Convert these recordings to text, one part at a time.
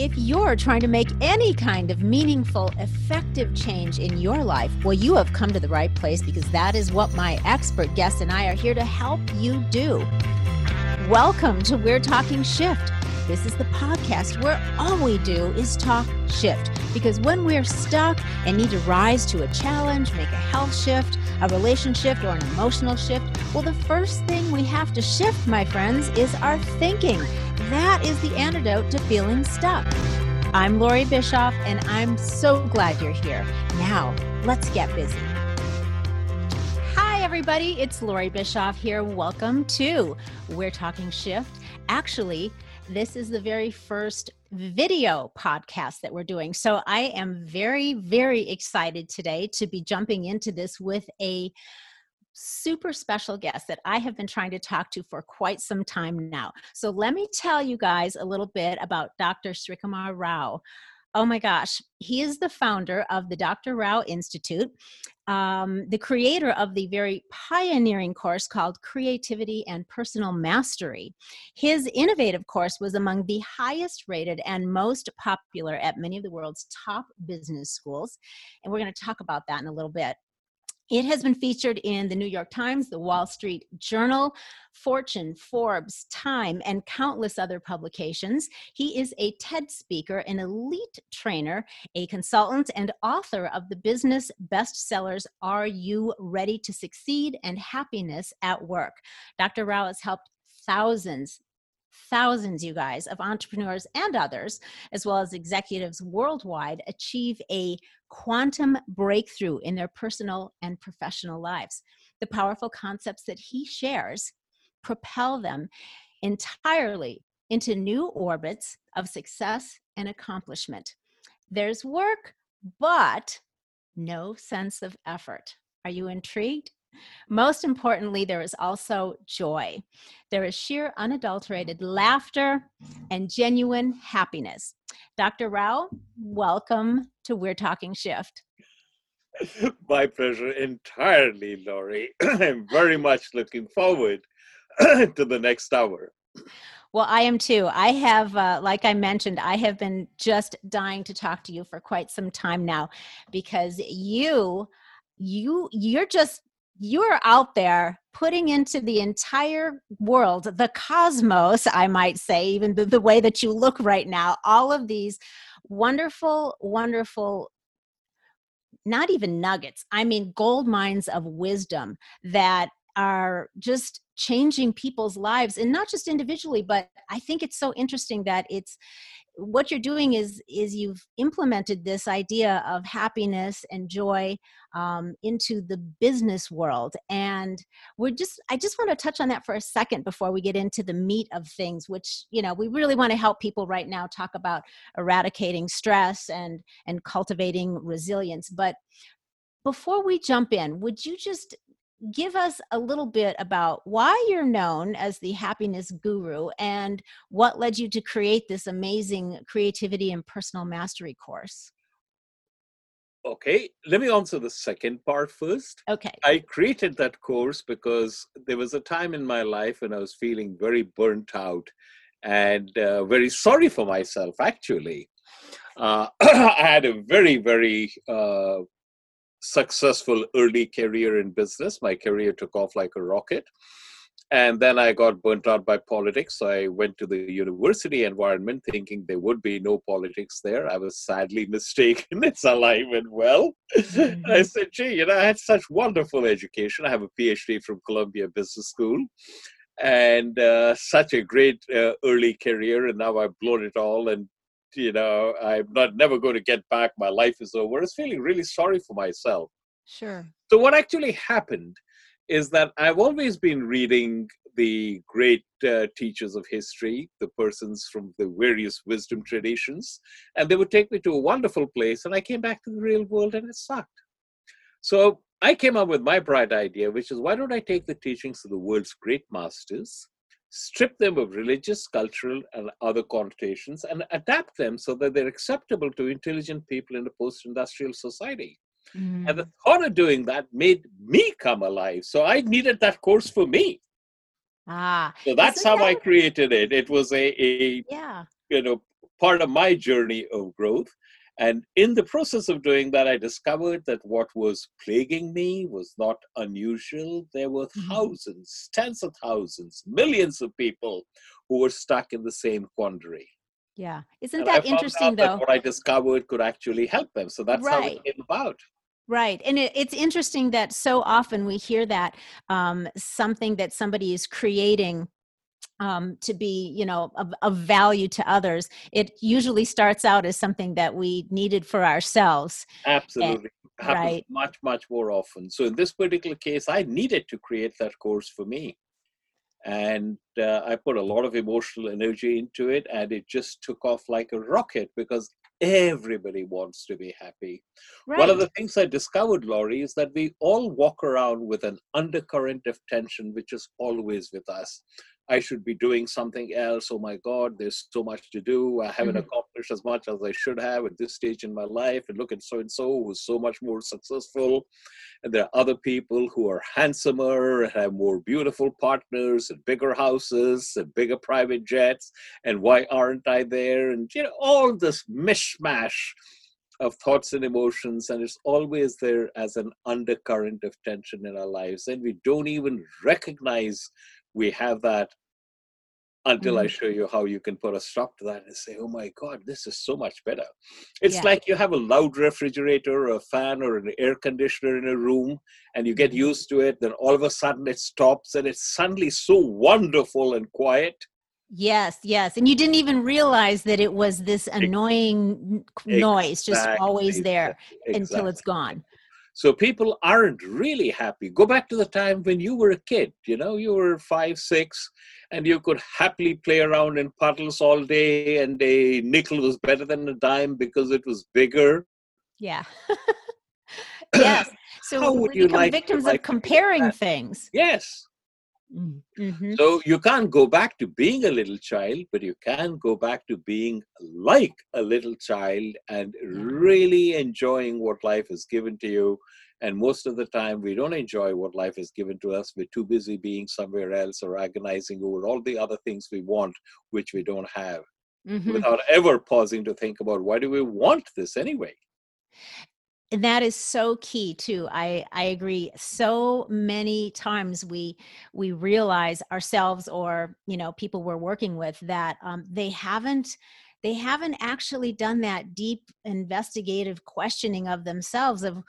If you're trying to make any kind of meaningful, effective change in your life, well, you have come to the right place because that is what my expert guests and I are here to help you do. Welcome to We're Talking Shift. This is the podcast where all we do is talk shift. Because when we're stuck and need to rise to a challenge, make a health shift, a relationship, or an emotional shift, well, the first thing we have to shift, my friends, is our thinking. That is the antidote to feeling stuck. I'm Lori Bischoff, and I'm so glad you're here. Now, let's get busy. Hi, everybody. It's Lori Bischoff here. Welcome to We're Talking Shift. Actually, this is the very first video podcast that we're doing. So I am very, very excited today to be jumping into this with a super special guest that I have been trying to talk to for quite some time now. So let me tell you guys a little bit about Dr. Srikumar Rao. Oh my gosh, he is the founder of the Dr. Rao Institute, um, the creator of the very pioneering course called Creativity and Personal Mastery. His innovative course was among the highest rated and most popular at many of the world's top business schools. And we're going to talk about that in a little bit. It has been featured in the New York Times, the Wall Street Journal, Fortune, Forbes, Time, and countless other publications. He is a TED speaker, an elite trainer, a consultant, and author of the business bestsellers Are You Ready to Succeed and Happiness at Work. Dr. Rao has helped thousands thousands, you guys, of entrepreneurs and others, as well as executives worldwide, achieve a quantum breakthrough in their personal and professional lives. The powerful concepts that he shares propel them entirely into new orbits of success and accomplishment. There's work, but no sense of effort. Are you intrigued? Most importantly, there is also joy. There is sheer unadulterated laughter and genuine happiness. Dr. Rao, welcome to We're Talking Shift. My pleasure entirely, Lori. I'm very much looking forward to the next hour. Well, I am too. I have, uh, like I mentioned, I have been just dying to talk to you for quite some time now because you you you're just you're out there putting into the entire world, the cosmos, I might say, even the, the way that you look right now, all of these wonderful, wonderful not even nuggets, I mean, gold mines of wisdom that are just changing people's lives and not just individually but i think it's so interesting that it's what you're doing is is you've implemented this idea of happiness and joy um, into the business world. And we're just i just want to touch on that for a second before we get into the meat of things which you know we really want to help people right now talk about eradicating stress and and cultivating resilience. But before we jump in would you just give us a little bit about why you're known as the happiness guru and what led you to create this amazing creativity and personal mastery course. Okay, let me answer the second part first. Okay. I created that course because there was a time in my life when I was feeling very burnt out and uh, very sorry for myself, actually. Uh, I had a very, very uh, successful early career in business. My career took off like a rocket. And then I got burnt out by politics. So I went to the university environment thinking there would be no politics there. I was sadly mistaken. It's alive and well. Mm-hmm. I said, gee, you know, I had such wonderful education. I have a PhD from Columbia Business School and uh, such a great uh, early career. And now I've blown it all and you know, I'm not never going to get back. My life is over. I was feeling really sorry for myself. Sure. So what actually happened is that I've always been reading the great uh, teachers of history, the persons from the various wisdom traditions, and they would take me to a wonderful place, and I came back to the real world, and it sucked. So I came up with my bright idea, which is why don't I take the teachings of the world's great masters strip them of religious, cultural, and other connotations, and adapt them so that they're acceptable to intelligent people in a post industrial society. Mm. And the mm. thought of doing that made me come alive. So I needed that course for me. Ah. So that's how that... I created it. It was a, a yeah. you know part of my journey of growth. And in the process of doing that, I discovered that what was plaguing me was not unusual. There were Mhm. thousands, tens of thousands, millions of people who were stuck in the same quandary. Yeah. Isn't And that interesting out that though? what I discovered could actually help them. So that's how Right. it came about. Right. And it, it's interesting that so often we hear that um, something that somebody is creating um, to be, you know, of, of value to others, it usually starts out as something that we needed for ourselves. Absolutely. Happens right. much, much more often. So in this particular case, I needed to create that course for me. And uh, I put a lot of emotional energy into it, and it just took off like a rocket because everybody wants to be happy. Right. One of the things I discovered, Lori, is that we all walk around with an undercurrent of tension, which is always with us. I should be doing something else. Oh my God, there's so much to do. I haven't Mhm. accomplished as much as I should have at this stage in my life. And look at so and so who's so much more successful. And there are other people who are handsomer, and have more beautiful partners, and bigger houses, and bigger private jets. And why aren't I there? And you know, all this mishmash of thoughts and emotions, and it's always there as an undercurrent of tension in our lives. And we don't even recognize we have that until I Mhm. show you how you can put a stop to that and say, oh my God, this is so much better. It's Yeah. like you have a loud refrigerator or a fan or an air conditioner in a room and you get Mhm. used to it, then all of a sudden it stops and it's suddenly so wonderful and quiet. Yes, yes. And you didn't even realize that it was this annoying n- noise just always Exactly. there until it's gone. So people aren't really happy. Go back to the time when you were a kid, you know, you were five, six, and you could happily play around in puddles all day, and a nickel was better than a dime because it was bigger. Yeah. yes. So How we you become like victims life of like comparing that? things. Yes. Mm-hmm. So you can't go back to being a little child, but you can go back to being like a little child and really enjoying what life has given to you. And most of the time, we don't enjoy what life has given to us. We're too busy being somewhere else or agonizing over all the other things we want, which we don't have, Mm-hmm. without ever pausing to think about why do we want this anyway? And that is so key too i i agree so many times we we realize ourselves or you know people we're working with that um, they haven't they haven't actually done that deep investigative questioning of themselves of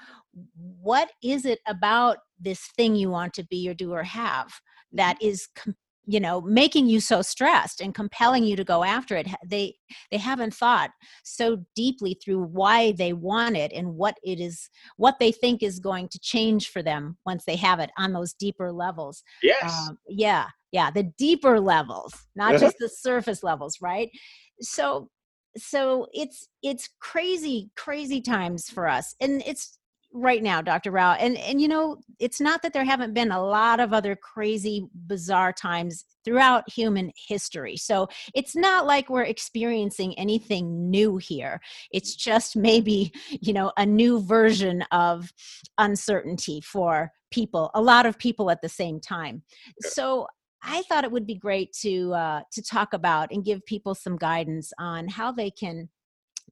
what is it about this thing you want to be or do or have that is com- you know making you so stressed and compelling you to go after it they they haven't thought so deeply through why they want it and what it is what they think is going to change for them once they have it on those deeper levels. Yes. um, yeah yeah the deeper levels not just the surface levels right? So so it's it's crazy crazy times for us and it's right now dr rao and and you know it's not that there haven't been a lot of other crazy bizarre times throughout human history. So it's not like we're experiencing anything new here. It's just maybe you know a new version of uncertainty for people a lot of people at the same time. So i thought it would be great to uh, to talk about and give people some guidance on how they can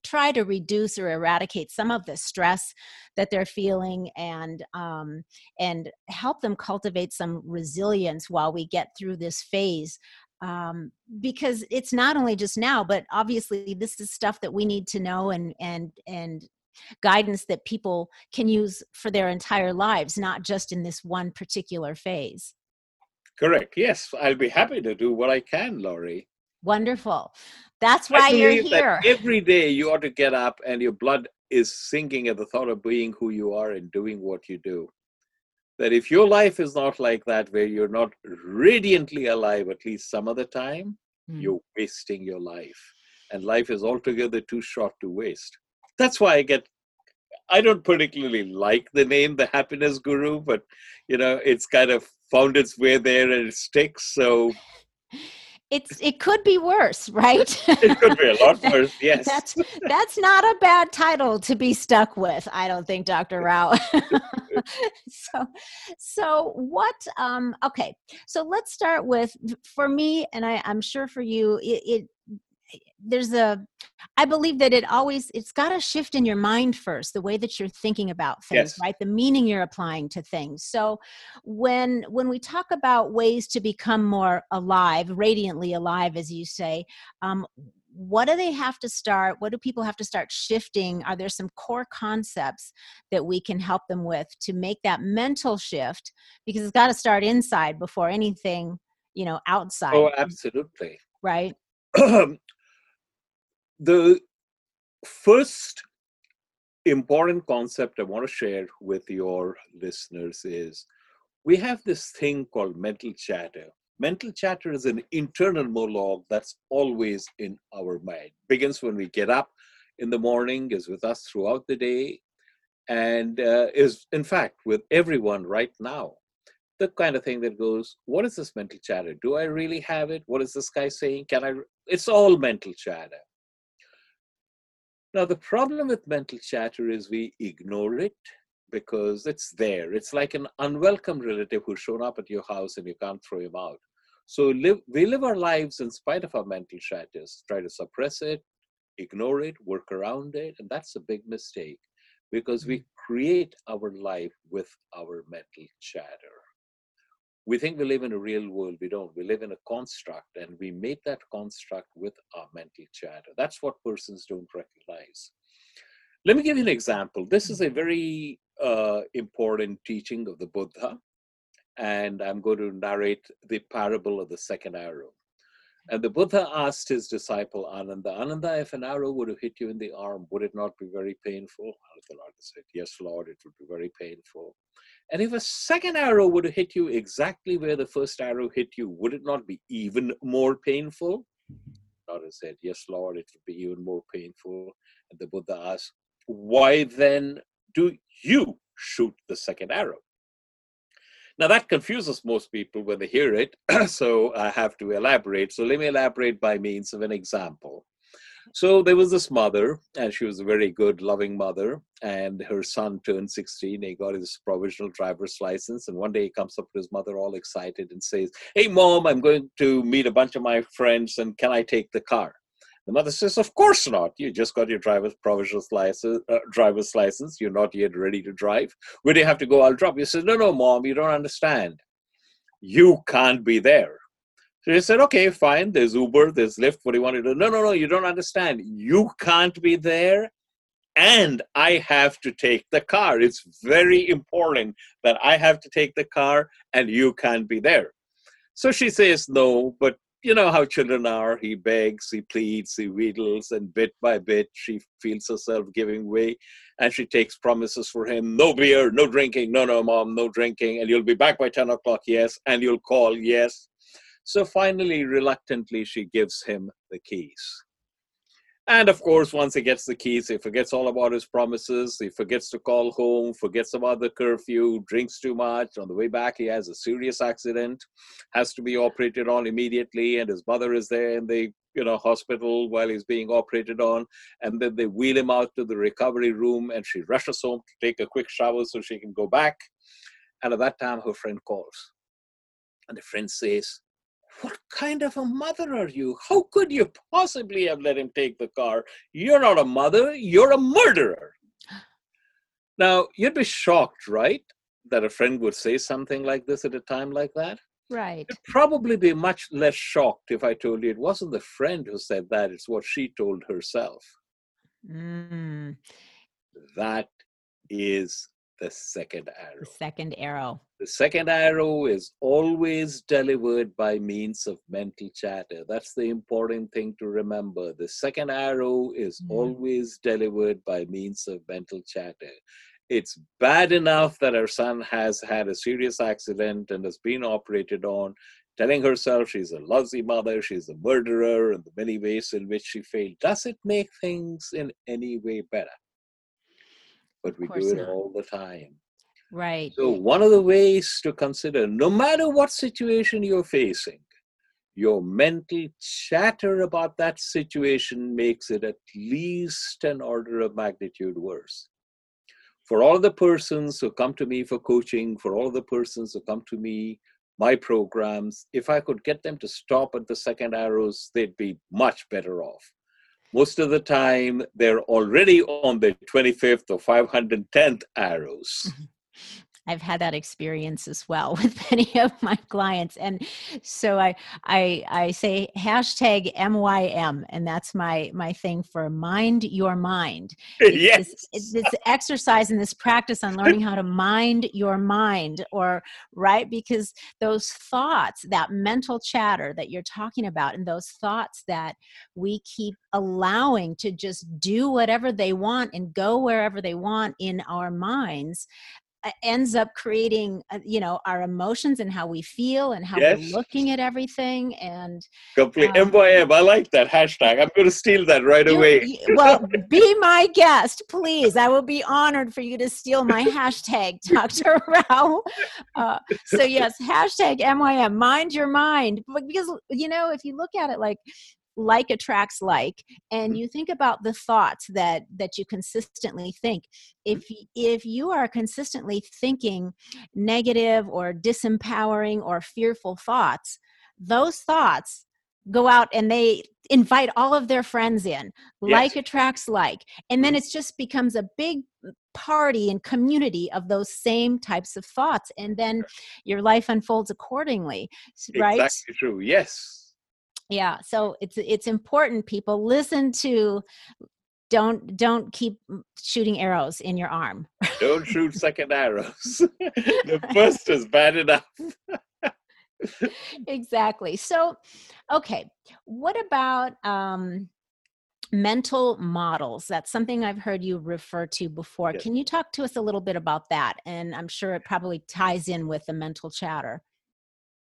try to reduce or eradicate some of the stress that they're feeling and um, and help them cultivate some resilience while we get through this phase um, because it's not only just now but obviously this is stuff that we need to know and and and guidance that people can use for their entire lives not just in this one particular phase Correct. Yes. I'll be happy to do what I can, Lori. Wonderful that's why you're here that every day you ought to get up and your blood is sinking at the thought of being who you are and doing what you do. That if your life is not like that, where you're not radiantly alive at least some of the time, Mm. you're wasting your life. And life is altogether too short to waste. That's why I get, I don't particularly like the name, the happiness guru, but you know, it's kind of found its way there and it sticks. So it's it could be worse right it could be a lot worse. Yes. that's that's not a bad title to be stuck with i don't think dr rao so so what um okay so let's start with for me and I, i'm sure for you it, it there's a i believe that it always it's got to shift in your mind first the way that you're thinking about things Yes. right? The meaning you're applying to things. So when when we talk about ways to become more alive radiantly alive as you say um, what do they have to start what do people have to start shifting? Are there some core concepts that we can help them with to make that mental shift? Because it's got to start inside before anything you know outside Oh, absolutely. right the first important concept I want to share with your listeners is we have this thing called mental chatter. Mental chatter is an internal monologue that's always in our mind. Begins when we get up in the morning, is with us throughout the day, and uh, is in fact with everyone right now. The kind of thing that goes, What is this mental chatter? Do I really have it? What is this guy saying? Can I? It's all mental chatter. Now, the problem with mental chatter is we ignore it because it's there. It's like an unwelcome relative who's shown up at your house and you can't throw him out. So live, we live our lives in spite of our mental chatters, try to suppress it, ignore it, work around it. And that's a big mistake because we mm. create our life with our mental chatter. We think we live in a real world. We don't. We live in a construct and we make that construct with our mental chatter. That's what persons don't recognize. Let me give you an example. This is a very uh, important teaching of the Buddha, and I'm going to narrate the parable of the second arrow. And the Buddha asked his disciple Ananda, Ananda, if an arrow would have hit you in the arm, would it not be very painful? Ananda said, Yes, Lord, it would be very painful. And if a second arrow would have hit you exactly where the first arrow hit you, would it not be even more painful? Ananda said, Yes, Lord, it would be even more painful. And the Buddha asked, Why then do you shoot the second arrow? Now that confuses most people when they hear it, so I have to elaborate. So let me elaborate by means of an example. So there was this mother, and she was a very good, loving mother, and her son turned 16. He got his provisional driver's license, and one day he comes up to his mother all excited and says, Hey, mom, I'm going to meet a bunch of my friends, and can I take the car? The mother says, "Of course not. You just got your driver's provisional license. Uh, driver's license. You're not yet ready to drive. Where do you have to go? I'll drop you." He says, "No, no, mom. You don't understand. You can't be there." So he said, "Okay, fine. There's Uber. There's Lyft. What do you want to do?" No, no, no. You don't understand. You can't be there, and I have to take the car. It's very important that I have to take the car, and you can't be there. So she says, "No, but." You know how children are. He begs, he pleads, he wheedles, and bit by bit, she feels herself giving way. And she takes promises for him no beer, no drinking, no, no, mom, no drinking. And you'll be back by 10 o'clock, yes. And you'll call, yes. So finally, reluctantly, she gives him the keys. And of course, once he gets the keys, he forgets all about his promises. He forgets to call home, forgets about the curfew, drinks too much. On the way back, he has a serious accident, has to be operated on immediately, and his mother is there in the you know hospital while he's being operated on. And then they wheel him out to the recovery room, and she rushes home to take a quick shower so she can go back. And at that time, her friend calls, and the friend says, what kind of a mother are you? How could you possibly have let him take the car? You're not a mother, you're a murderer. Now, you'd be shocked, right? That a friend would say something like this at a time like that. right You'd probably be much less shocked if I told you it wasn't the friend who said that, it's what she told herself. mm, That is the second arrow. the second arrow The second arrow is always delivered by means of mental chatter. That's the important thing to remember. The second arrow is Mhm. always delivered by means of mental chatter. It's bad enough that her son has had a serious accident and has been operated on, telling herself she's a lousy mother, she's a murderer, and the many ways in which she failed. Does it make things in any way better? But we do it not. all the time. right So, one of the ways to consider, no matter what situation you're facing, your mental chatter about that situation makes it at least an order of magnitude worse. For all the persons who come to me for coaching, for all the persons who come to me my programs, if I could get them to stop at the second arrows, they'd be much better off. Most of the time, they're already on the 25th or 510th arrows. Mm-hmm. I've had that experience as well with many of my clients, and so I I I say hashtag MYM, and that's my my thing for mind your mind. It's yes, this, it's this exercise and this practice on learning how to mind your mind, or right because those thoughts, that mental chatter that you're talking about, and those thoughts that we keep allowing to just do whatever they want and go wherever they want in our minds ends up creating uh, you know our emotions and how we feel and how yes. we're looking at everything and complete um, mym i like that hashtag. I'm going to steal that right you, away. well be my guest please. I will be honored for you to steal my hashtag dr rao. Uh, so yes hashtag mym mind your mind. Because you know if you look at it like like attracts like and mm-hmm. you think about the thoughts that that you consistently think. If if you are consistently thinking negative or disempowering or fearful thoughts those thoughts go out and they invite all of their friends in. Yes. like attracts like. And then mm-hmm. it just becomes a big party and community of those same types of thoughts and then your life unfolds accordingly right? Exactly true. Yes yeah so it's it's important people listen to don't don't keep shooting arrows in your arm. Don't shoot second arrows. The first is bad enough. Exactly so okay what about um mental models? That's something i've heard you refer to before. Yes. can you talk to us a little bit about that? And i'm sure it probably ties in with the mental chatter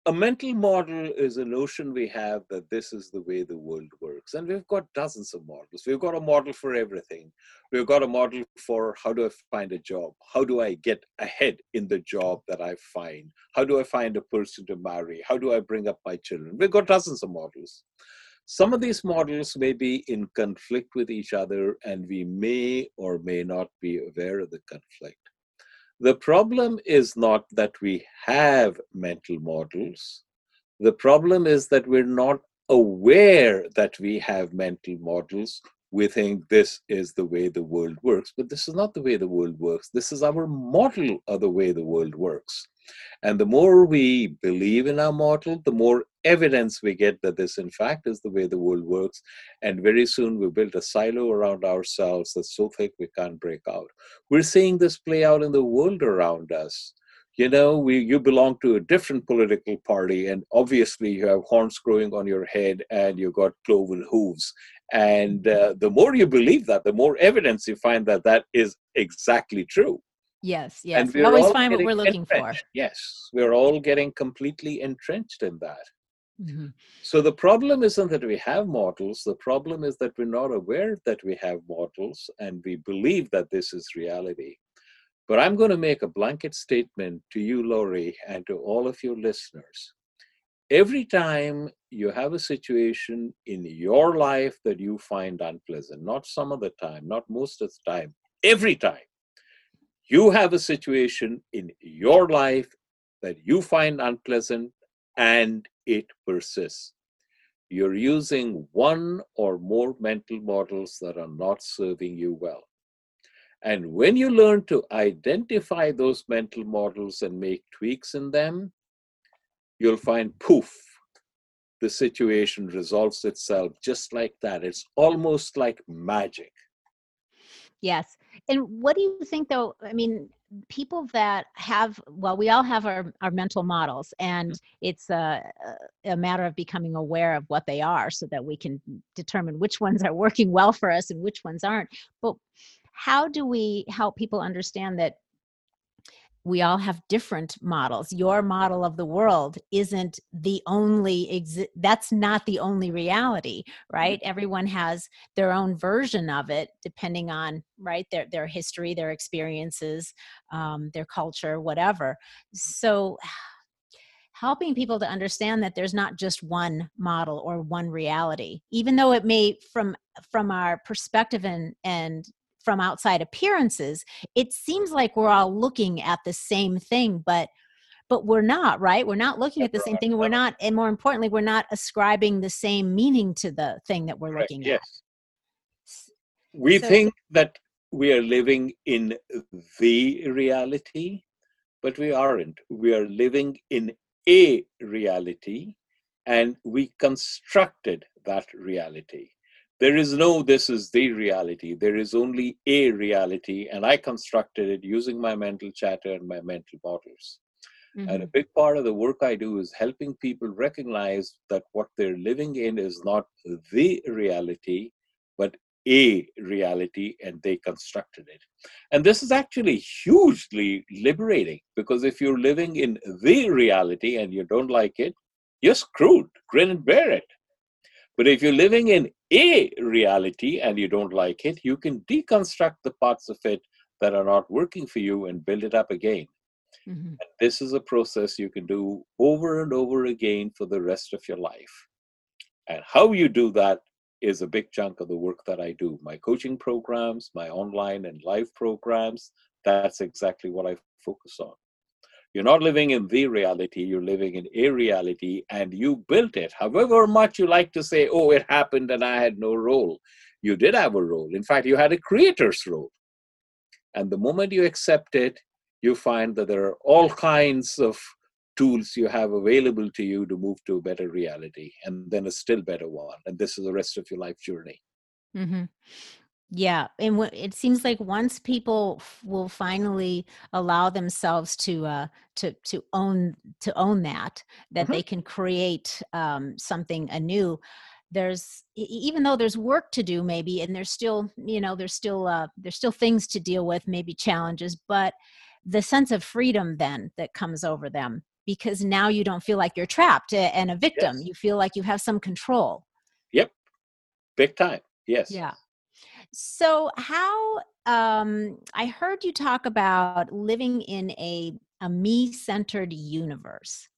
a mental model is a notion we have that this is the way the world works. And we've got dozens of models. We've got a model for everything. We've got a model for how do I find a job? How do I get ahead in the job that I find? How do I find a person to marry? How do I bring up my children? We've got dozens of models. Some of these models may be in conflict with each other, and we may or may not be aware of the conflict. The problem is not that we have mental models. The problem is that we're not aware that we have mental models. We think this is the way the world works, but this is not the way the world works. This is our model of the way the world works. And the more we believe in our model, the more evidence we get that this, in fact, is the way the world works. And very soon we build a silo around ourselves that's so thick we can't break out. We're seeing this play out in the world around us. You know, we, you belong to a different political party, and obviously you have horns growing on your head and you've got cloven hooves. And uh, the more you believe that, the more evidence you find that that is exactly true. Yes, yes. we always find what we're looking entrenched. for. Yes, we're all getting completely entrenched in that. Mm-hmm. So the problem isn't that we have models. The problem is that we're not aware that we have models and we believe that this is reality. But I'm going to make a blanket statement to you, Lori, and to all of your listeners. Every time you have a situation in your life that you find unpleasant, not some of the time, not most of the time, every time you have a situation in your life that you find unpleasant and it persists. You're using one or more mental models that are not serving you well. And when you learn to identify those mental models and make tweaks in them, you'll find poof, the situation resolves itself just like that. It's almost like magic. Yes. And what do you think, though? I mean, people that have well we all have our, our mental models and mm-hmm. it's a, a matter of becoming aware of what they are so that we can determine which ones are working well for us and which ones aren't but how do we help people understand that we all have different models. Your model of the world isn't the only exi- that's not the only reality right? Mm-hmm. everyone has their own version of it depending on right their their history their experiences um, their culture whatever. So helping people to understand that there's not just one model or one reality even though it may from from our perspective and and from outside appearances, it seems like we're all looking at the same thing, but but we're not right? We're not looking at the same thing we're not and more importantly we're not ascribing the same meaning to the thing that we're looking yes. at we So- think that we are living in the reality but we aren't. We are living in a reality and we constructed that reality there is no this is the reality there is only a reality and i constructed it using my mental chatter and my mental models and a Mhm. big part of the work I do is helping people recognize that what they're living in is not the reality, but a reality, and they constructed it. And this is actually hugely liberating because if you're living in the reality and you don't like it, you're screwed. Grin and bear it. But if you're living in a reality and you don't like it, you can deconstruct the parts of it that are not working for you and build it up again. Mhm. This is a process you can do over and over again for the rest of your life. And how you do that is a big chunk of the work that I do. My coaching programs, my online and live programs, that's exactly what I focus on. You're not living in the reality, you're living in a reality and you built it. However much you like to say, oh, it happened and I had no role, you did have a role. In fact, you had a creator's role. And the moment you accept it, you find that there are all kinds of tools you have available to you to move to a better reality and then a still better one. And this is the rest of your life journey. hmm Yeah, and wh- it seems like once people f- will finally allow themselves to uh, to to own to own that, that Mhm. they can create um, something anew. There's even though there's work to do, maybe, and there's still you know there's still uh, there's still things to deal with, maybe challenges, but the sense of freedom then that comes over them because now you don't feel like you're trapped and a victim. Yes. You feel like you have some control. Yep, big time. Yes. Yeah. So how um I heard you talk about living in a a me-centered universe.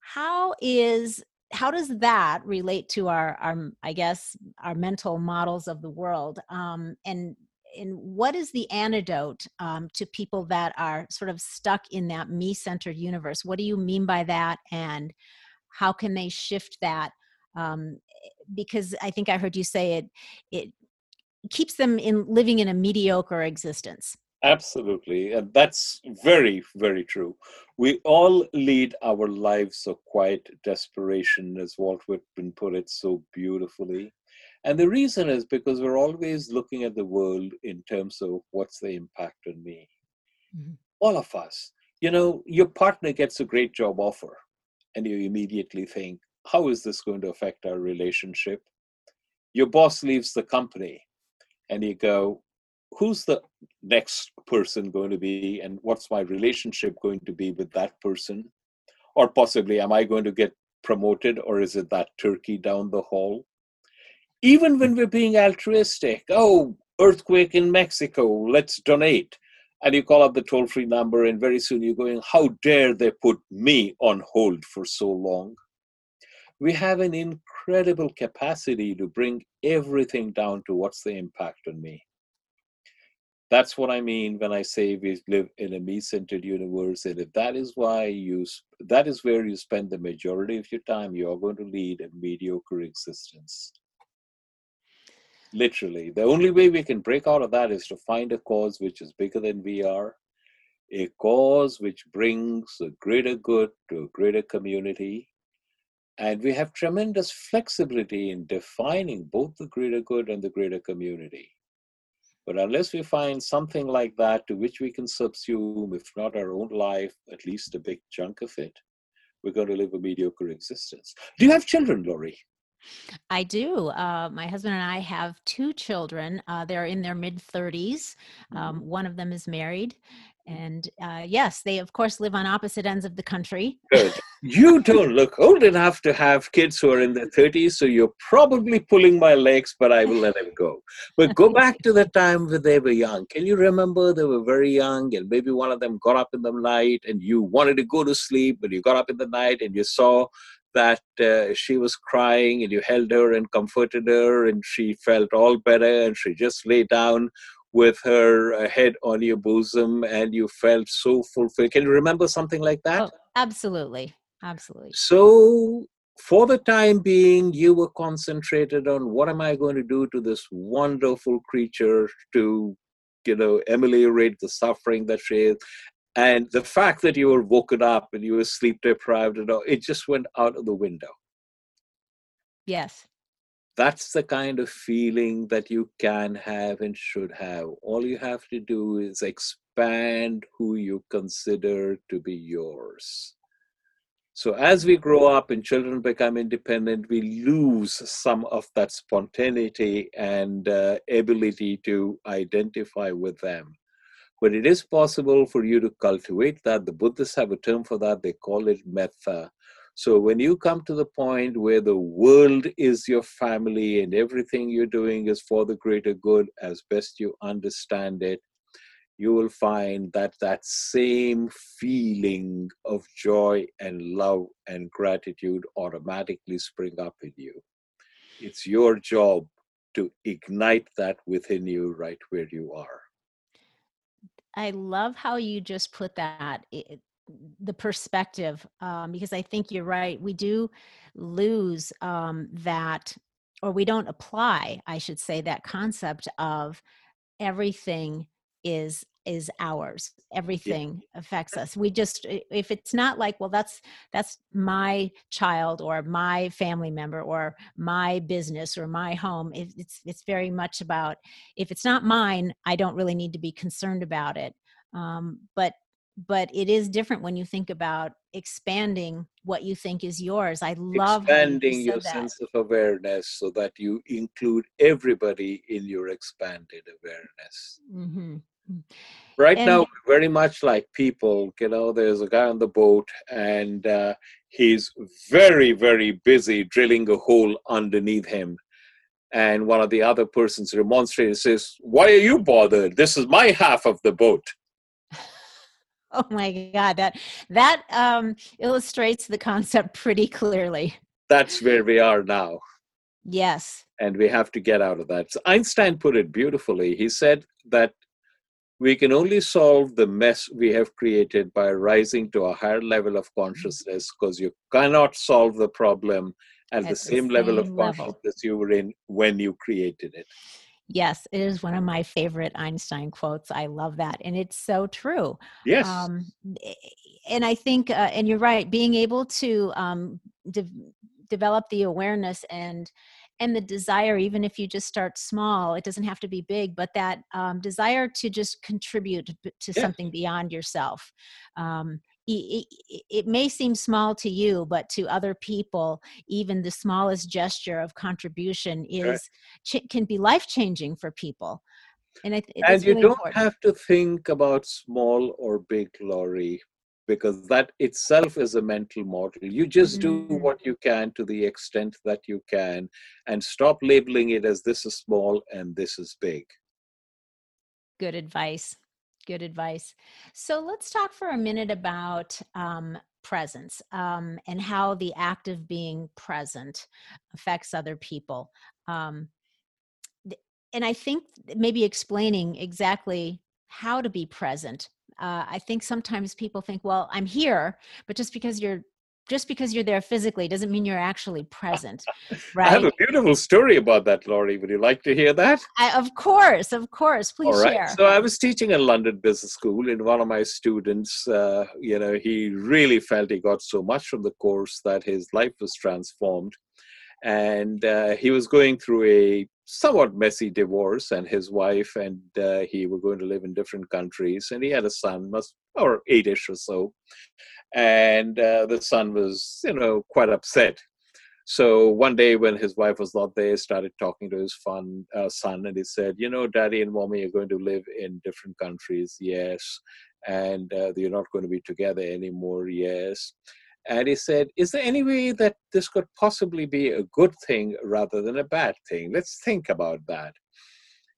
How is how does that relate to our our I guess our mental models of the world? Um and and what is the antidote um, to people that are sort of stuck in that me-centered universe? What do you mean by that, and how can they shift that? Um, because I think I heard you say it it keeps them in living in a mediocre existence. Absolutely. And that's very, very true. We all lead our lives of quiet desperation, as Walt Whitman put it so beautifully. And the reason is because we're always looking at the world in terms of what's the impact on me. Mhm. All of us. You know, your partner gets a great job offer, and you immediately think, how is this going to affect our relationship? Your boss leaves the company, and you go, who's the next person going to be, and what's my relationship going to be with that person? Or possibly, am I going to get promoted, or is it that turkey down the hall? Even when we're being altruistic, oh, earthquake in Mexico, let's donate. And you call up the toll free number, and very soon you're going, How dare they put me on hold for so long? We have an incredible capacity to bring everything down to what's the impact on me. That's what I mean when I say we live in a me-centered universe, and if that is why you, that is where you spend the majority of your time, you are going to lead a mediocre existence. Literally, the only way we can break out of that is to find a cause which is bigger than we are, a cause which brings a greater good to a greater community. And we have tremendous flexibility in defining both the greater good and the greater community. But unless we find something like that to which we can subsume, if not our own life, at least a big chunk of it, we're going to live a mediocre existence. Do you have children, Lori? I do. Uh, my husband and I have two children. Uh, they're in their mid 30s. Um, one of them is married. And uh, yes, they, of course, live on opposite ends of the country. Good. You don't look old enough to have kids who are in their 30s, so you're probably pulling my legs, but I will let them go. But go back to the time when they were young. Can you remember they were very young, and maybe one of them got up in the night and you wanted to go to sleep, but you got up in the night and you saw that uh, she was crying and you held her and comforted her and she felt all better and she just lay down with her uh, head on your bosom and you felt so fulfilled. Can you remember something like that? Oh, absolutely. Absolutely. So, for the time being, you were concentrated on what am I going to do to this wonderful creature to, you know, ameliorate the suffering that she is. And the fact that you were woken up and you were sleep deprived and all, it just went out of the window. Yes that's the kind of feeling that you can have and should have. All you have to do is expand who you consider to be yours. So, as we grow up and children become independent, we lose some of that spontaneity and uh, ability to identify with them. But it is possible for you to cultivate that. The Buddhists have a term for that, they call it metta so when you come to the point where the world is your family and everything you're doing is for the greater good as best you understand it, you will find that that same feeling of joy and love and gratitude automatically spring up in you. It's your job to ignite that within you right where you are. I love how you just put that. It, the perspective um, because I think you're right. We do lose um, that, or we don't apply, I should say, that concept of everything is is ours everything yeah. affects us we just if it's not like well that's that's my child or my family member or my business or my home it's it's very much about if it's not mine i don't really need to be concerned about it um, but but it is different when you think about expanding what you think is yours. I love expanding you your that. sense of awareness so that you include everybody in your expanded awareness. Mm-hmm. Hmm. Right and, now, very much like people, you know, there's a guy on the boat and uh, he's very, very busy drilling a hole underneath him. And one of the other persons remonstrates, says, Why are you bothered? This is my half of the boat. Oh my God, that that um, illustrates the concept pretty clearly. That's where we are now. Yes. And we have to get out of that. So Einstein put it beautifully. He said that we can only solve the mess we have created by rising to a higher level of consciousness because you cannot solve the problem at, at the, same, same level of consciousness you were in when you created it. Yes, it is one of my favorite Einstein quotes. I love that. And it's so true. Yes. Um, and I think, uh, and you're right, being able to um, de- develop the awareness and and the desire even if you just start small it doesn't have to be big but that um, desire to just contribute to, yeah. something beyond yourself um, it, it, may seem small to you, but to other people, even the smallest gesture of contribution is right. can be life changing for people. And, it, and you really don't important. have to think about small or big, Lori, because that itself is a mental model. You just mm-hmm. do what you can to the extent that you can, and stop labeling it as this is small and this is big. Good advice good advice. So let's talk for a minute about um, presence um, and how the act of being present affects other people. Um, and I think maybe explaining exactly how to be present. Uh, I think sometimes people think, well, I'm here, but just because you're just because you're there physically doesn't mean you're actually present right i have a beautiful story about that lori would you like to hear that? I, of course of course. Please All right. share. So i was teaching at london business school and one of my students uh, you know he really felt he got so much from the course that his life was transformed. And uh, he was going through a somewhat messy divorce and his wife and uh, he were going to live in different countries and he had a son must or eightish or so and uh, the son was you know quite upset. So one day when his wife was not there started talking to his fun, uh, son and he said you know daddy and mommy are going to live in different countries yes and uh, you're not going to be together anymore yes and he said is there any way that this could possibly be a good thing rather than a bad thing let's think about that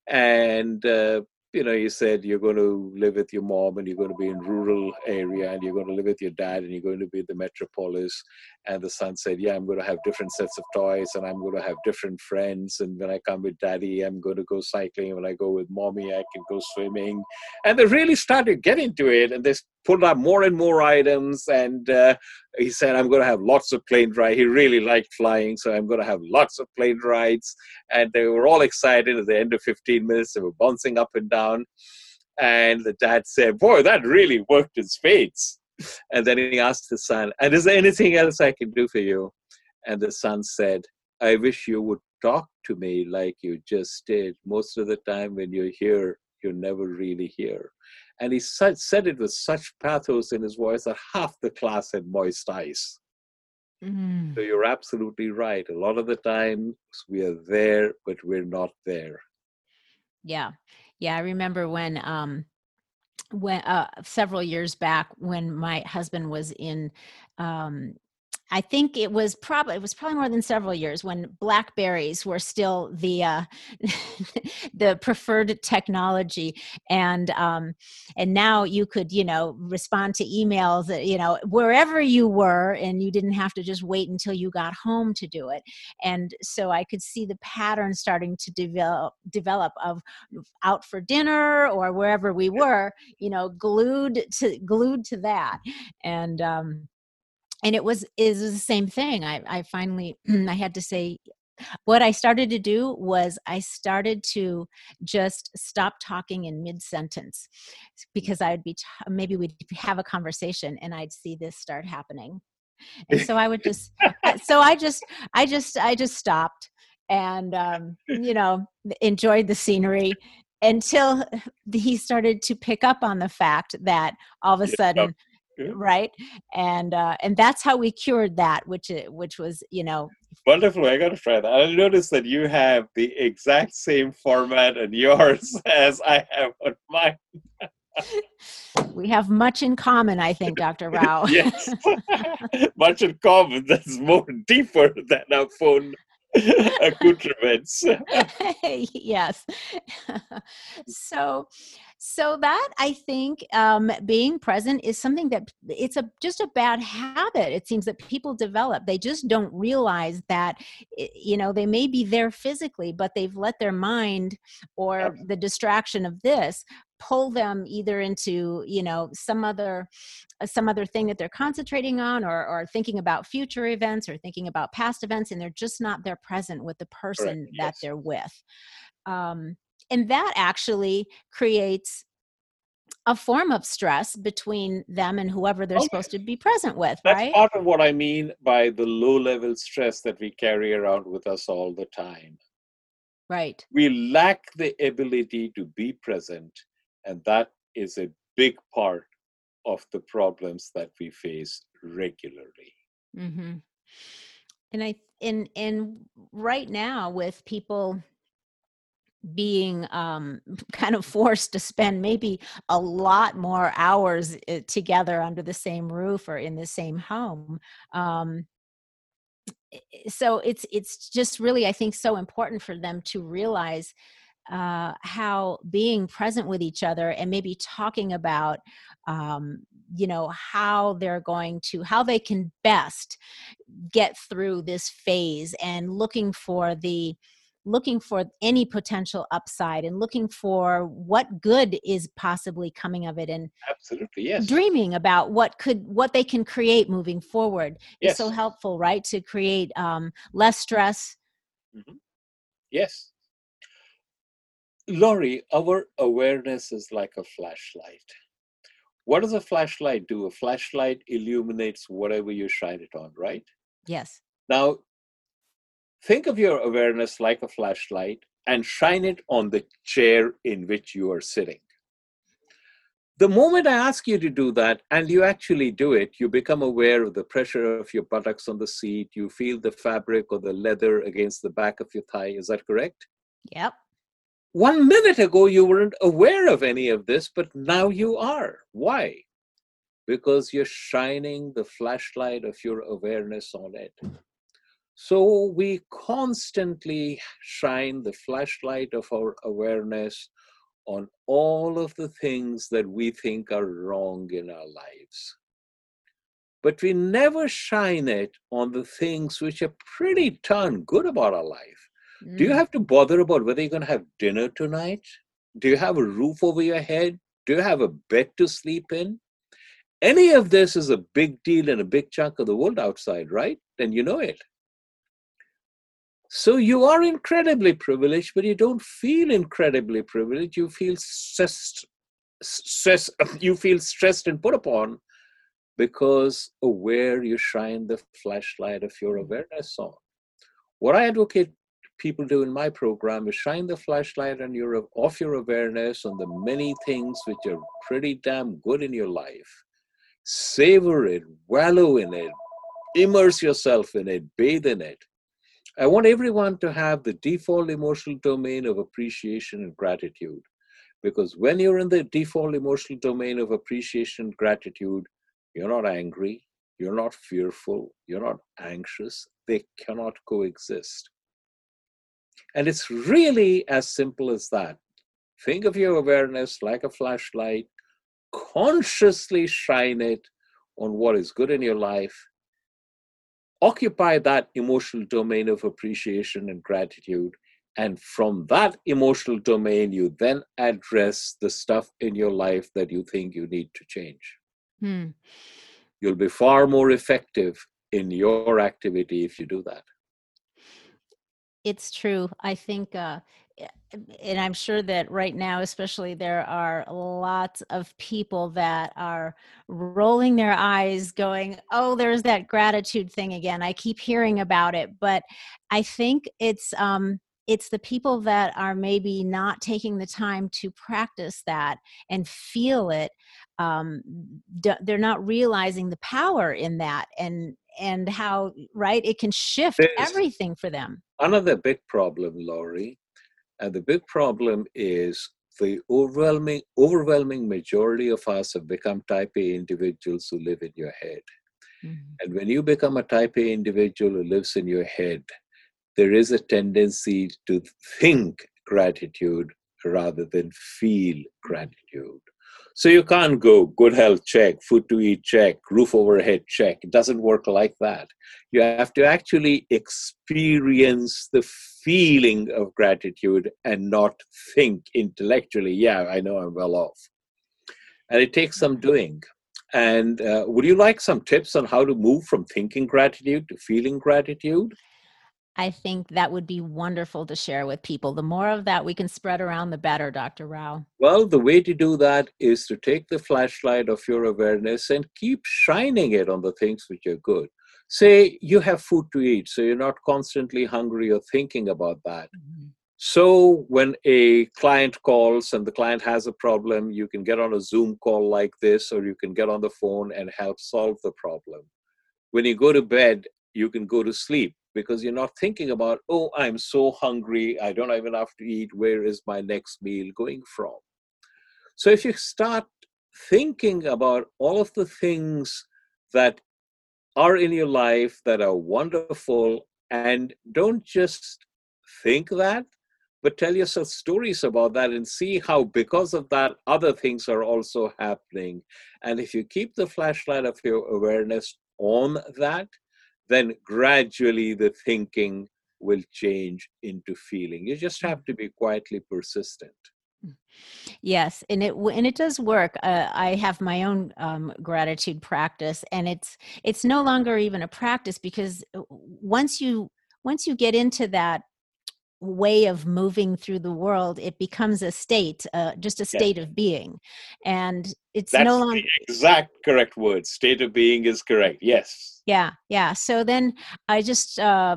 and uh, you know, you said you're going to live with your mom and you're going to be in rural area and you're going to live with your dad and you're going to be in the metropolis. And the son said, Yeah, I'm going to have different sets of toys and I'm going to have different friends. And when I come with daddy, I'm going to go cycling. When I go with mommy, I can go swimming. And they really started getting to it. And they pulled out more and more items. And uh, he said, I'm going to have lots of plane rides. He really liked flying. So I'm going to have lots of plane rides. And they were all excited at the end of 15 minutes. They were bouncing up and down. And the dad said, Boy, that really worked in spades. And then he asked the son, And is there anything else I can do for you? And the son said, I wish you would talk to me like you just did. Most of the time when you're here, you're never really here. And he said it with such pathos in his voice that half the class had moist eyes. Mm. So you're absolutely right. A lot of the times we are there, but we're not there. Yeah. Yeah. I remember when um when uh, several years back when my husband was in um, I think it was probably it was probably more than several years when Blackberries were still the uh, the preferred technology, and um, and now you could you know respond to emails uh, you know wherever you were, and you didn't have to just wait until you got home to do it. And so I could see the pattern starting to develop develop of out for dinner or wherever we were, you know, glued to glued to that, and um, and it was is the same thing i i finally i had to say what i started to do was i started to just stop talking in mid sentence because i'd be t- maybe we'd have a conversation and i'd see this start happening. And so i would just so i just i just i just stopped and um, you know enjoyed the scenery until he started to pick up on the fact that all of a sudden right? And uh and that's how we cured that which which was you know wonderful i gotta try that. I noticed that you have the exact same format on yours as i have on mine. We have much in common i think dr rao. Yes. Much in common. That's more deeper than our phone accoutrements. Yes. So so that i think um, being present is something that it's a just a bad habit it seems that people develop. They just don't realize that you know they may be there physically but they've let their mind or the distraction of this pull them either into you know some other uh, some other thing that they're concentrating on or, or thinking about future events or thinking about past events and they're just not there present with the person that yes. they're with. Um, and that actually creates a form of stress between them and whoever they're okay. supposed to be present with That's right part of what i mean by the low level stress that we carry around with us all the time right we lack the ability to be present and that is a big part of the problems that we face regularly mm-hmm. and i and and right now with people being um, kind of forced to spend maybe a lot more hours eh, together under the same roof or in the same home um, so it's it's just really i think so important for them to realize uh, how being present with each other and maybe talking about um, you know how they're going to how they can best get through this phase and looking for the looking for any potential upside and looking for what good is possibly coming of it and absolutely yes dreaming about what could what they can create moving forward yes. is so helpful right to create um, less stress mm-hmm. yes Lori, our awareness is like a flashlight. What does a flashlight do? A flashlight illuminates whatever you shine it on, right? Yes. Now, think of your awareness like a flashlight and shine it on the chair in which you are sitting. The moment I ask you to do that and you actually do it, you become aware of the pressure of your buttocks on the seat. You feel the fabric or the leather against the back of your thigh. Is that correct? Yep. One minute ago, you weren't aware of any of this, but now you are. Why? Because you're shining the flashlight of your awareness on it. So we constantly shine the flashlight of our awareness on all of the things that we think are wrong in our lives. but we never shine it on the things which are pretty darn good about our life. Mm. Do you mm. have to bother about whether you're going to have dinner tonight? Do you have a roof over your head? Do you have a bed to sleep in? Any of this is a big deal in a big chunk of the world outside, right? Then you know it. So you are incredibly privileged, but you don't feel incredibly privileged. You feel stressed, stress, you feel stressed and put upon because of where you shine the flashlight of your mm. awareness on. What I advocate people do in my program is shine the flashlight on your off your awareness on the many things which are pretty damn good in your life. Savor it, wallow in it, immerse yourself in it, bathe in it. I want everyone to have the default emotional domain of appreciation and gratitude. Because when you're in the default emotional domain of appreciation and gratitude, you're not angry, you're not fearful, you're not anxious. They cannot coexist. And it's really as simple as that. Think of your awareness like a flashlight, consciously shine it on what is good in your life. Occupy that emotional domain of appreciation and gratitude. And from that emotional domain, you then address the stuff in your life that you think you need to change. Hmm. You'll be far more effective in your activity if you do that it's true. I think, uh, and I'm sure that right now, especially, there are lots of people that are rolling their eyes, going, Oh, there's that gratitude thing again. I keep hearing about it. But I think it's, um, it's the people that are maybe not taking the time to practice that and feel it um, d- they're not realizing the power in that and and how right it can shift There's everything for them another big problem lori and the big problem is the overwhelming overwhelming majority of us have become type a individuals who live in your head mm-hmm. and when you become a type a individual who lives in your head there is a tendency to think gratitude rather than feel gratitude so you can't go good health check, food to eat check, roof overhead check. It doesn't work like that. You have to actually experience the feeling of gratitude and not think intellectually, yeah, I know I'm well off. And it takes some doing. And uh, would you like some tips on how to move from thinking gratitude to feeling gratitude? I think that would be wonderful to share with people. The more of that we can spread around, the better, Dr. Rao. Well, the way to do that is to take the flashlight of your awareness and keep shining it on the things which are good. Say you have food to eat, so you're not constantly hungry or thinking about that. Mm-hmm. So when a client calls and the client has a problem, you can get on a Zoom call like this, or you can get on the phone and help solve the problem. When you go to bed, you can go to sleep because you're not thinking about, oh, I'm so hungry, I don't even have to eat, where is my next meal going from? So if you start thinking about all of the things that are in your life that are wonderful, and don't just think that, but tell yourself stories about that and see how, because of that, other things are also happening. And if you keep the flashlight of your awareness on that, then gradually the thinking will change into feeling. You just have to be quietly persistent. Yes, and it and it does work. Uh, I have my own um, gratitude practice, and it's it's no longer even a practice because uh, once you once you get into that way of moving through the world it becomes a state uh, just a state yes. of being and it's That's no longer exact correct word state of being is correct yes yeah yeah so then i just uh,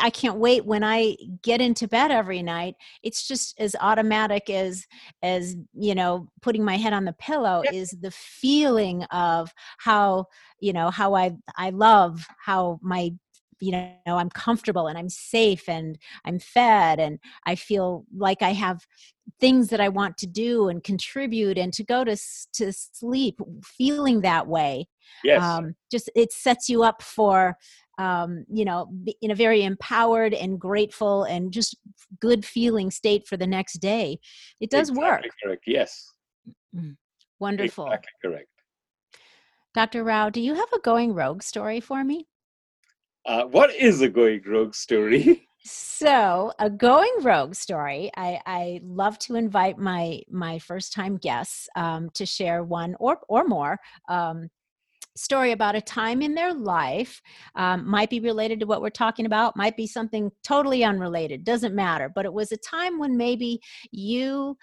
I can't wait when I get into bed every night. It's just as automatic as as you know putting my head on the pillow is the feeling of how you know how I I love how my you know i'm comfortable and i'm safe and i'm fed and i feel like i have things that i want to do and contribute and to go to to sleep feeling that way yes um, just it sets you up for um, you know in a very empowered and grateful and just good feeling state for the next day it does exactly work correct yes mm-hmm. wonderful exactly correct Dr. Rao, do you have a going rogue story for me? Uh, what is a going rogue story? So, a going rogue story. I, I love to invite my my first time guests um, to share one or or more um, story about a time in their life. Um, might be related to what we're talking about. Might be something totally unrelated. Doesn't matter. But it was a time when maybe you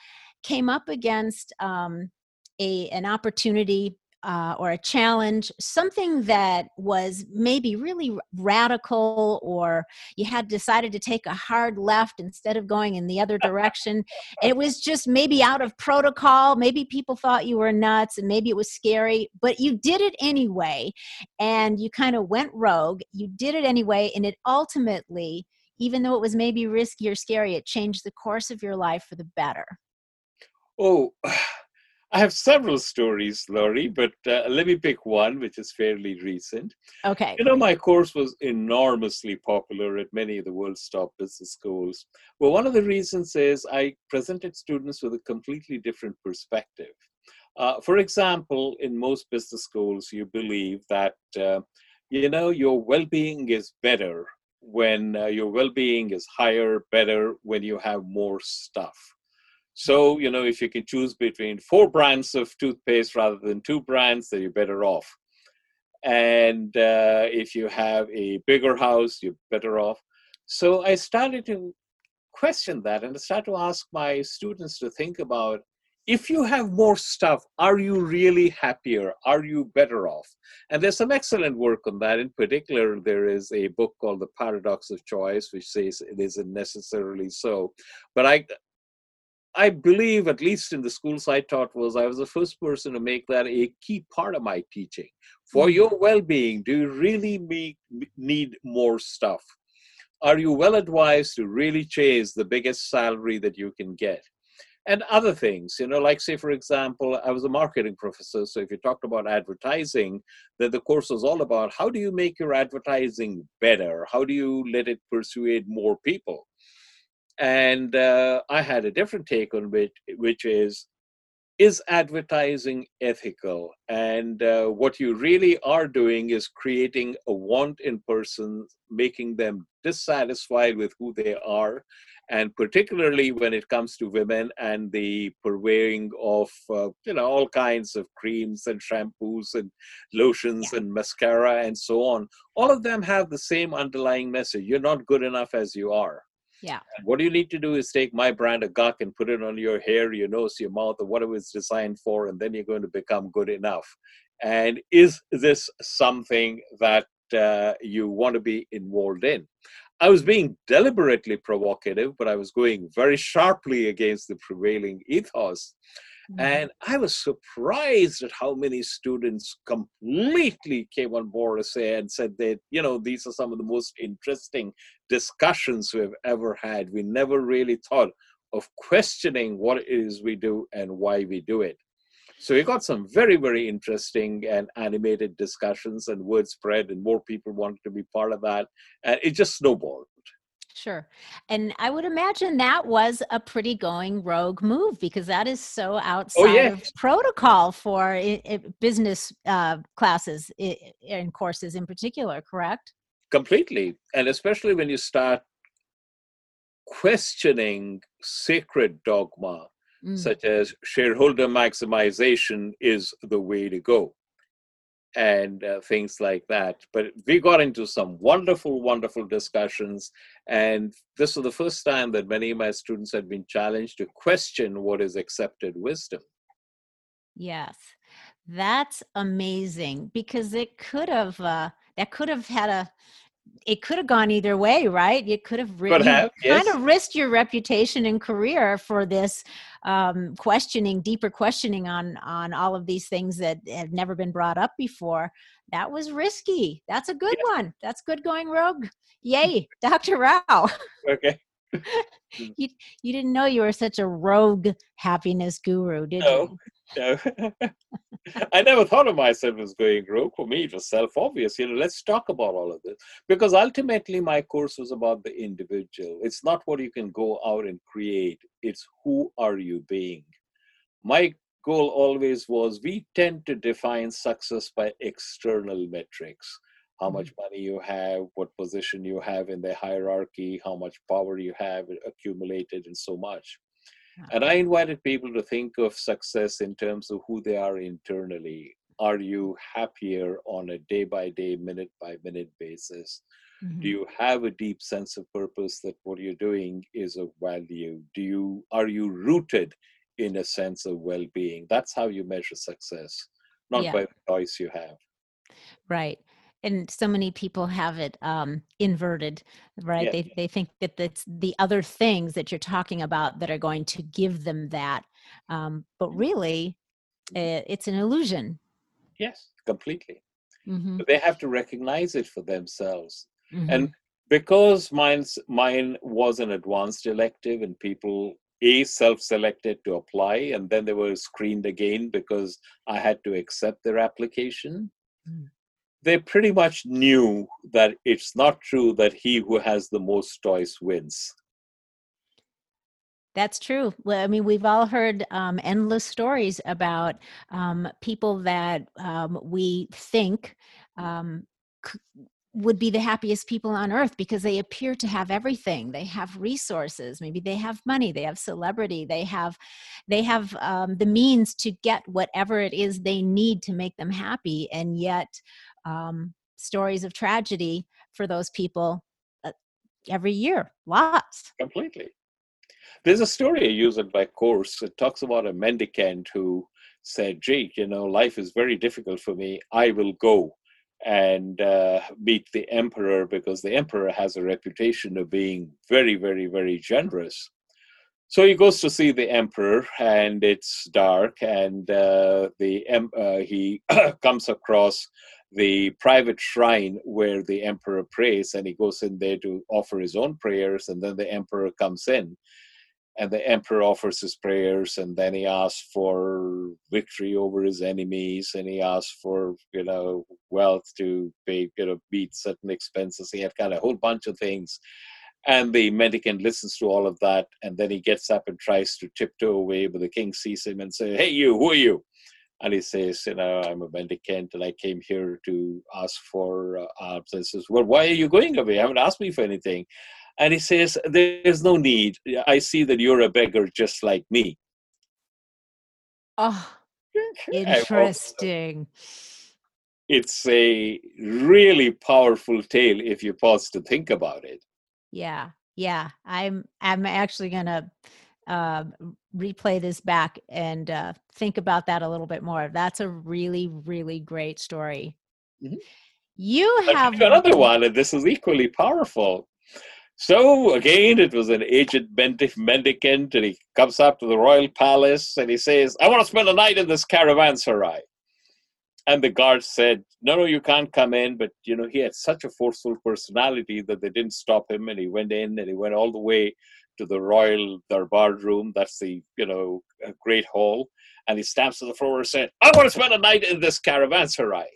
came up against um, a an opportunity uh, or a challenge, something that was maybe really radical, or you had decided to take a hard left instead of going in the other direction. It was just maybe out of protocol. Maybe people thought you were nuts and maybe it was scary, but you did it anyway. And you kind of went rogue. You did it anyway. And it ultimately, even though it was maybe risky or scary, it changed the course of your life for the better. Oh, I have several stories, Lori, but uh, let me pick one which is fairly recent. Okay. You know, my course was enormously popular at many of the world's top business schools. Well, one of the reasons is I presented students with a completely different perspective. Uh, for example, in most business schools, you believe that, uh, you know, your well being is better when uh, your well being is higher, better when you have more stuff so, you know, if you can choose between four brands of toothpaste rather than two brands, then you're better off. And uh, if you have a bigger house, you're better off. So I started to question that and I started to ask my students to think about if you have more stuff, are you really happier? Are you better off? And there's some excellent work on that. In particular, there is a book called The Paradox of Choice, which says it isn't necessarily so. But I, I believe, at least in the schools I taught, was I was the first person to make that a key part of my teaching. For mm-hmm. your well being, do you really need more stuff? Are you well advised to really chase the biggest salary that you can get? And other things, you know, like say, for example, I was a marketing professor. So if you talked about advertising, then the course was all about how do you make your advertising better? How do you let it persuade more people? And uh, I had a different take on it, which is is advertising ethical? And uh, what you really are doing is creating a want in persons, making them dissatisfied with who they are, and particularly when it comes to women and the purveying of uh, you know all kinds of creams and shampoos and lotions yeah. and mascara and so on all of them have the same underlying message you're not good enough as you are yeah. What you need to do is take my brand of guk and put it on your hair, your nose, your mouth, or whatever it's designed for, and then you're going to become good enough. And is this something that uh, you want to be involved in? I was being deliberately provocative, but I was going very sharply against the prevailing ethos. Mm-hmm. And I was surprised at how many students completely came on board and said, and said that, you know, these are some of the most interesting discussions we've ever had. We never really thought of questioning what it is we do and why we do it. So we got some very, very interesting and animated discussions and word spread, and more people wanted to be part of that. And it just snowballed. Sure. And I would imagine that was a pretty going rogue move because that is so oh, outside oh, yeah. of protocol for it, it, business uh, classes eh, and courses in particular, correct? Completely. And especially when you start questioning sacred dogma, mm. such as shareholder maximization is the way to go and uh, things like that. But we got into some wonderful, wonderful discussions. And this was the first time that many of my students had been challenged to question what is accepted wisdom. Yes, that's amazing because it could have, uh, that could have had a, it could have gone either way, right? You could have yes. kind of risked your reputation and career for this um, questioning, deeper questioning on on all of these things that have never been brought up before. That was risky. That's a good yeah. one. That's good going rogue. Yay, Dr. Rao. Okay. you you didn't know you were such a rogue happiness guru, did no, you? No. I never thought of myself as going rogue. For me, it was self obvious. You know, let's talk about all of this. Because ultimately, my course was about the individual. It's not what you can go out and create, it's who are you being. My goal always was we tend to define success by external metrics how Mm-hmm. much money you have, what position you have in the hierarchy, how much power you have accumulated, and so much. And I invited people to think of success in terms of who they are internally. Are you happier on a day by day, minute by minute basis? Mhm. Do you have a deep sense of purpose that what you're doing is of value? Do you are you rooted in a sense of well-being? That's how you measure success, not Yeah. by the choice you have. Right. And so many people have it um, inverted, right? Yeah. They they think that that's the other things that you're talking about that are going to give them that, um, but really, uh, it's an illusion. Yes, completely. hmm But they have to recognize it for themselves. Mm-hmm. And because mine's mine was an advanced elective and people a self-selected to apply and then they were screened again because I had to accept their application. Mm. They pretty much knew that it's not true that he who has the most toys wins. That's true. Well, I mean, we've all heard um, endless stories about um, people that um, we think um, c- would be the happiest people on earth because they appear to have everything. They have resources. Maybe they have money. They have celebrity. They have, they have um, the means to get whatever it is they need to make them happy. And yet, um, stories of tragedy for those people uh, every year, lots. Completely. There's a story I use in my course. It talks about a mendicant who said, Jake, you know, life is very difficult for me. I will go and uh, meet the emperor because the emperor has a reputation of being very, very, very generous. So he goes to see the emperor, and it's dark, and uh, the em- uh, he comes across the private shrine where the emperor prays, and he goes in there to offer his own prayers, and then the emperor comes in, and the emperor offers his prayers, and then he asks for victory over his enemies, and he asks for you know wealth to pay you know meet certain expenses. He had kind of a whole bunch of things. And the mendicant listens to all of that, and then he gets up and tries to tiptoe away, but the king sees him and says, Hey, you, who are you? And he says, You know, I'm a mendicant and I came here to ask for uh, alms. And he says, Well, why are you going away? You haven't asked me for anything. And he says, There's no need. I see that you're a beggar just like me. Oh, interesting. It's a really powerful tale if you pause to think about it. Yeah, yeah. I'm I'm actually gonna um, replay this back and uh, think about that a little bit more. That's a really really great story. Mhm. You have another one, and this is equally powerful. So again, it was an aged mendi- mendicant, and he comes up to the royal palace and he says, "I want to spend a night in this caravanserai." And the guards said, "No, no, you can't come in." But you know, he had such a forceful personality that they didn't stop him, and he went in, and he went all the way to the royal darbar room. That's the you know great hall, and he stamps on the floor and said, "I want to spend a night in this caravanserai."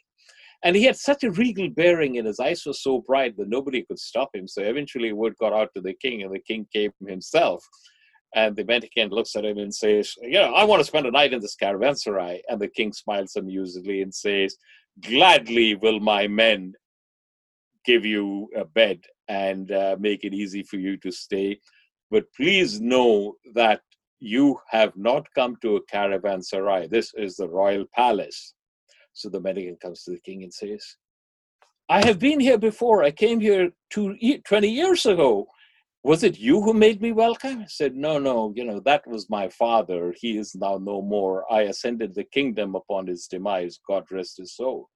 And he had such a regal bearing, and his eyes were so bright that nobody could stop him. So eventually, word got out to the king, and the king came himself. And the mendicant looks at him and says, You know, I want to spend a night in this caravanserai." And the king smiles amusedly and says, "Gladly will my men give you a bed and uh, make it easy for you to stay, but please know that you have not come to a caravanserai. This is the royal palace." So the mendicant comes to the king and says, I have been here before. I came here two, 20 years ago. Was it you who made me welcome? I said, No, no, you know, that was my father. He is now no more. I ascended the kingdom upon his demise. God rest his soul.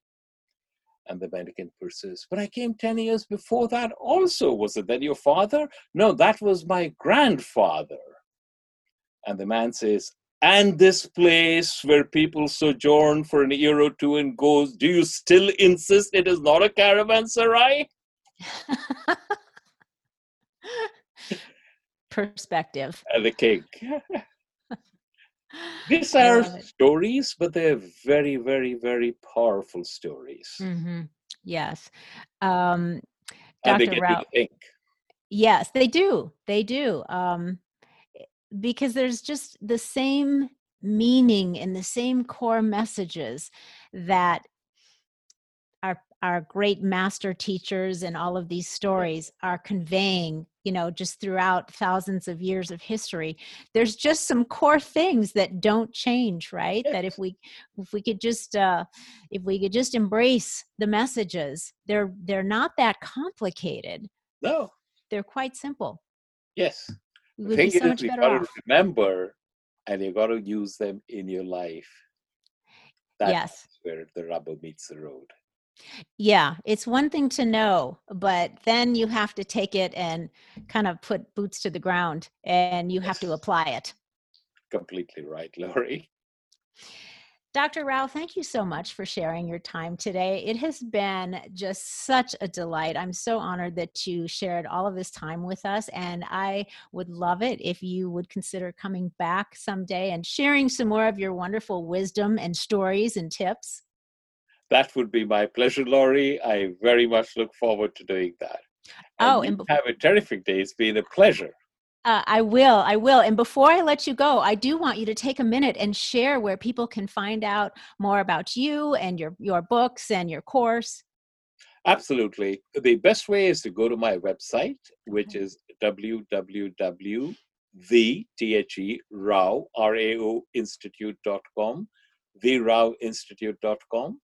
And the mendicant persists, But I came 10 years before that also. Was it then your father? No, that was my grandfather. And the man says, and this place where people sojourn for an year or two and goes, do you still insist it is not a caravanserai? perspective. And the king. These are stories, but they're very, very, very powerful stories. hmm Yes. Um, And they Dr. get Rao, you to think. yes, they do. They do. Um, because there's just the same meaning and the same core messages that our great master teachers and all of these stories are conveying you know just throughout thousands of years of history there's just some core things that don't change right? That if we if we could just uh if we could just embrace the messages they're they're not that complicated. No. They're quite simple. Yes. We would be so much better off. remember and you got to use them in your life. That's yes. where the rubber meets the road yeah, it's one thing to know, but then you have to take it and kind of put boots to the ground and you have to apply it. Completely right, Lori. Dr. Rao, thank you so much for sharing your time today. It has been just such a delight. I'm so honored that you shared all of this time with us, and I would love it if you would consider coming back someday and sharing some more of your wonderful wisdom and stories and tips. That would be my pleasure, Lori. I very much look forward to doing that. And oh, and have a terrific day. It's been a pleasure. Uh, I will. I will. And before I let you go, I do want you to take a minute and share where people can find out more about you and your your books and your course. Absolutely. The best way is to go to my website, which is www the T-H-E, Rao, R-A-O institute.com, theraoinstitute.com.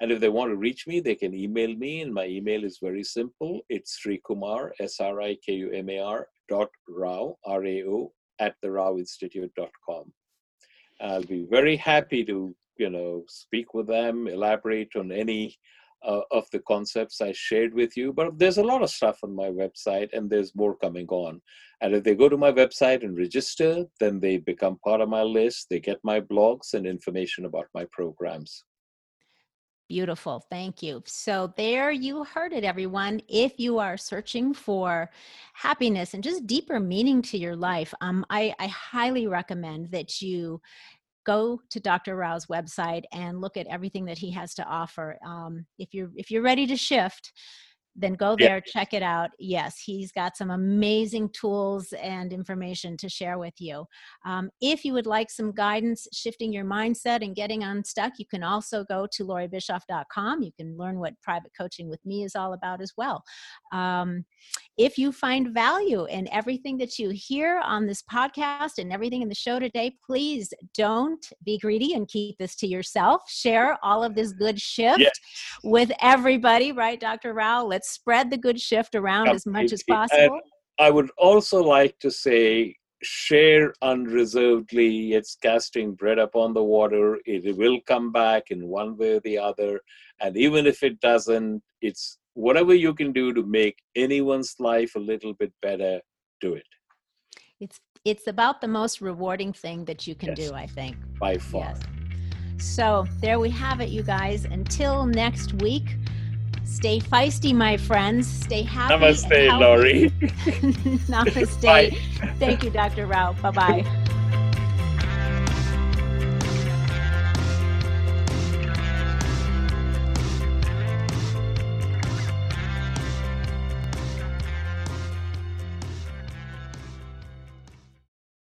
And if they want to reach me, they can email me. And my email is very simple. It's Srikumar, S-R-I-K-U-M-A-R dot Rao, R-A-O, at the raoinstitute.com. I'll be very happy to, you know, speak with them, elaborate on any uh, of the concepts I shared with you. But there's a lot of stuff on my website, and there's more coming on. And if they go to my website and register, then they become part of my list. They get my blogs and information about my programs. Beautiful. Thank you. So, there you heard it, everyone. If you are searching for happiness and just deeper meaning to your life, um, I, I highly recommend that you go to Dr. Rao's website and look at everything that he has to offer. Um, if you're if you're ready to shift, then go there, check it out. Yes, he's got some amazing tools and information to share with you. Um, if you would like some guidance shifting your mindset and getting unstuck, you can also go to loribischoff.com. You can learn what private coaching with me is all about as well. Um, if you find value in everything that you hear on this podcast and everything in the show today, please don't be greedy and keep this to yourself. Share all of this good shift with everybody, right, Dr. Rao? Let's spread the good shift around as much as possible. And I would also like to say share unreservedly. It's casting bread upon the water. It will come back in one way or the other. And even if it doesn't, it's whatever you can do to make anyone's life a little bit better, do it. It's it's about the most rewarding thing that you can yes, do, I think. By far. Yes. So there we have it, you guys. Until next week, stay feisty, my friends. Stay happy. Namaste, Lori. Namaste. Bye. Thank you, Dr. Rao. Bye bye.